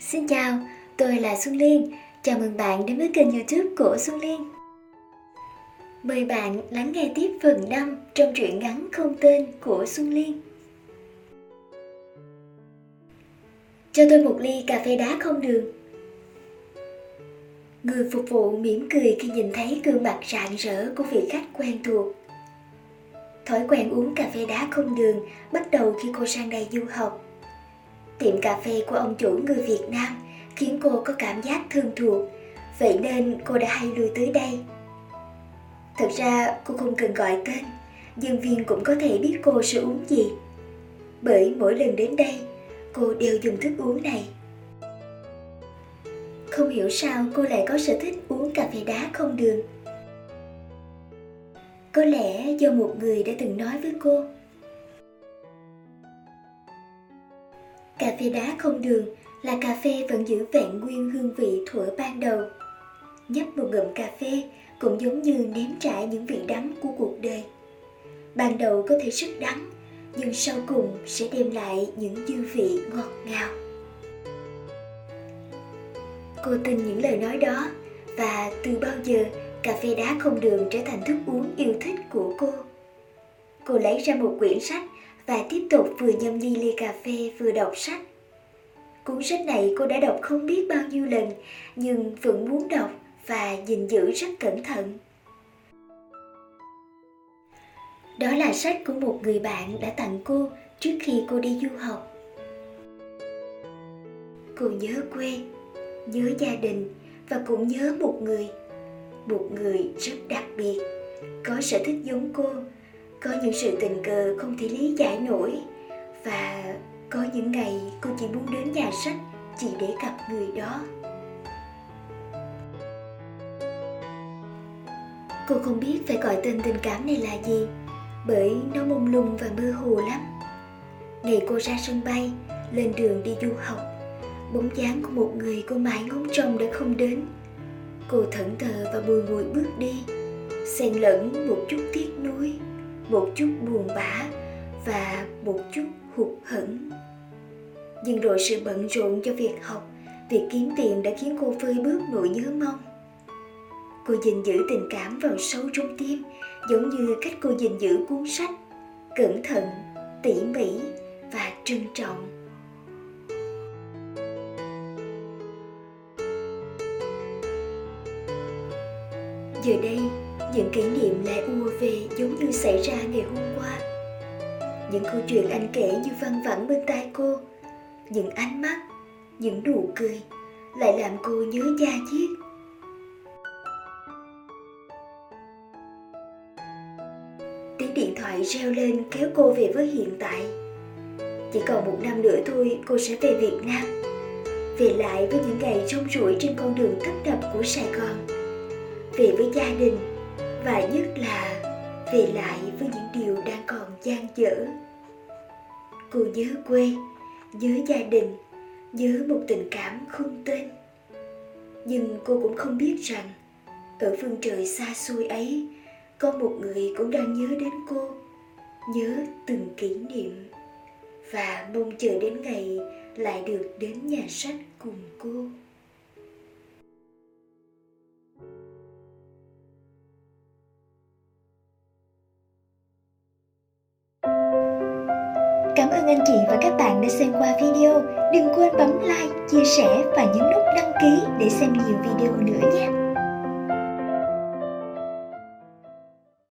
Xin chào, tôi là Xuân Liên. Chào mừng bạn đến với kênh youtube của Xuân Liên. Mời bạn lắng nghe tiếp phần 5 trong truyện ngắn không tên của Xuân Liên. Cho tôi một ly cà phê đá không đường. Người phục vụ mỉm cười khi nhìn thấy gương mặt rạng rỡ của vị khách quen thuộc. Thói quen uống cà phê đá không đường bắt đầu khi cô sang đây du học Tiệm cà phê của ông chủ người Việt Nam khiến cô có cảm giác thương thuộc, vậy nên cô đã hay lui tới đây. Thật ra cô không cần gọi tên, nhân viên cũng có thể biết cô sẽ uống gì. Bởi mỗi lần đến đây, cô đều dùng thức uống này. Không hiểu sao cô lại có sở thích uống cà phê đá không đường. Có lẽ do một người đã từng nói với cô Cà phê đá không đường là cà phê vẫn giữ vẹn nguyên hương vị thuở ban đầu. Nhấp một ngụm cà phê cũng giống như nếm trải những vị đắng của cuộc đời. Ban đầu có thể rất đắng, nhưng sau cùng sẽ đem lại những dư vị ngọt ngào. Cô tin những lời nói đó và từ bao giờ cà phê đá không đường trở thành thức uống yêu thích của cô. Cô lấy ra một quyển sách và tiếp tục vừa nhâm nhi ly cà phê vừa đọc sách. Cuốn sách này cô đã đọc không biết bao nhiêu lần, nhưng vẫn muốn đọc và gìn giữ rất cẩn thận. Đó là sách của một người bạn đã tặng cô trước khi cô đi du học. Cô nhớ quê, nhớ gia đình và cũng nhớ một người, một người rất đặc biệt, có sở thích giống cô có những sự tình cờ không thể lý giải nổi. Và có những ngày cô chỉ muốn đến nhà sách, chỉ để gặp người đó. Cô không biết phải gọi tên tình cảm này là gì, bởi nó mông lung và mơ hồ lắm. Ngày cô ra sân bay, lên đường đi du học, bóng dáng của một người cô mãi ngóng trông đã không đến. Cô thẫn thờ và bùi ngùi bước đi, xen lẫn một chút tiếc một chút buồn bã và một chút hụt hẫng. Nhưng rồi sự bận rộn cho việc học, việc kiếm tiền đã khiến cô phơi bước nỗi nhớ mong. Cô gìn giữ tình cảm vào sâu trong tim, giống như cách cô gìn giữ cuốn sách cẩn thận, tỉ mỉ và trân trọng. Giờ đây những kỷ niệm lại ùa về giống như xảy ra ngày hôm qua. Những câu chuyện anh kể như văng vẳng bên tai cô, những ánh mắt, những nụ cười lại làm cô nhớ da diết tiếng điện thoại reo lên kéo cô về với hiện tại. Chỉ còn một năm nữa thôi, cô sẽ về việt nam, về lại với những ngày rong ruổi trên con đường tấp nập của sài gòn, về với gia đình và nhất là về lại với những điều đang còn dang dở. Cô nhớ quê, nhớ gia đình, nhớ một tình cảm không tên. Nhưng cô cũng không biết rằng, ở phương trời xa xôi ấy, có một người cũng đang nhớ đến cô, nhớ từng kỷ niệm. Và mong chờ đến ngày lại được đến nhà sách cùng cô. Cảm ơn anh chị và các bạn đã xem qua video. Đừng quên bấm like, chia sẻ và nhấn nút đăng ký để xem nhiều video nữa nhé.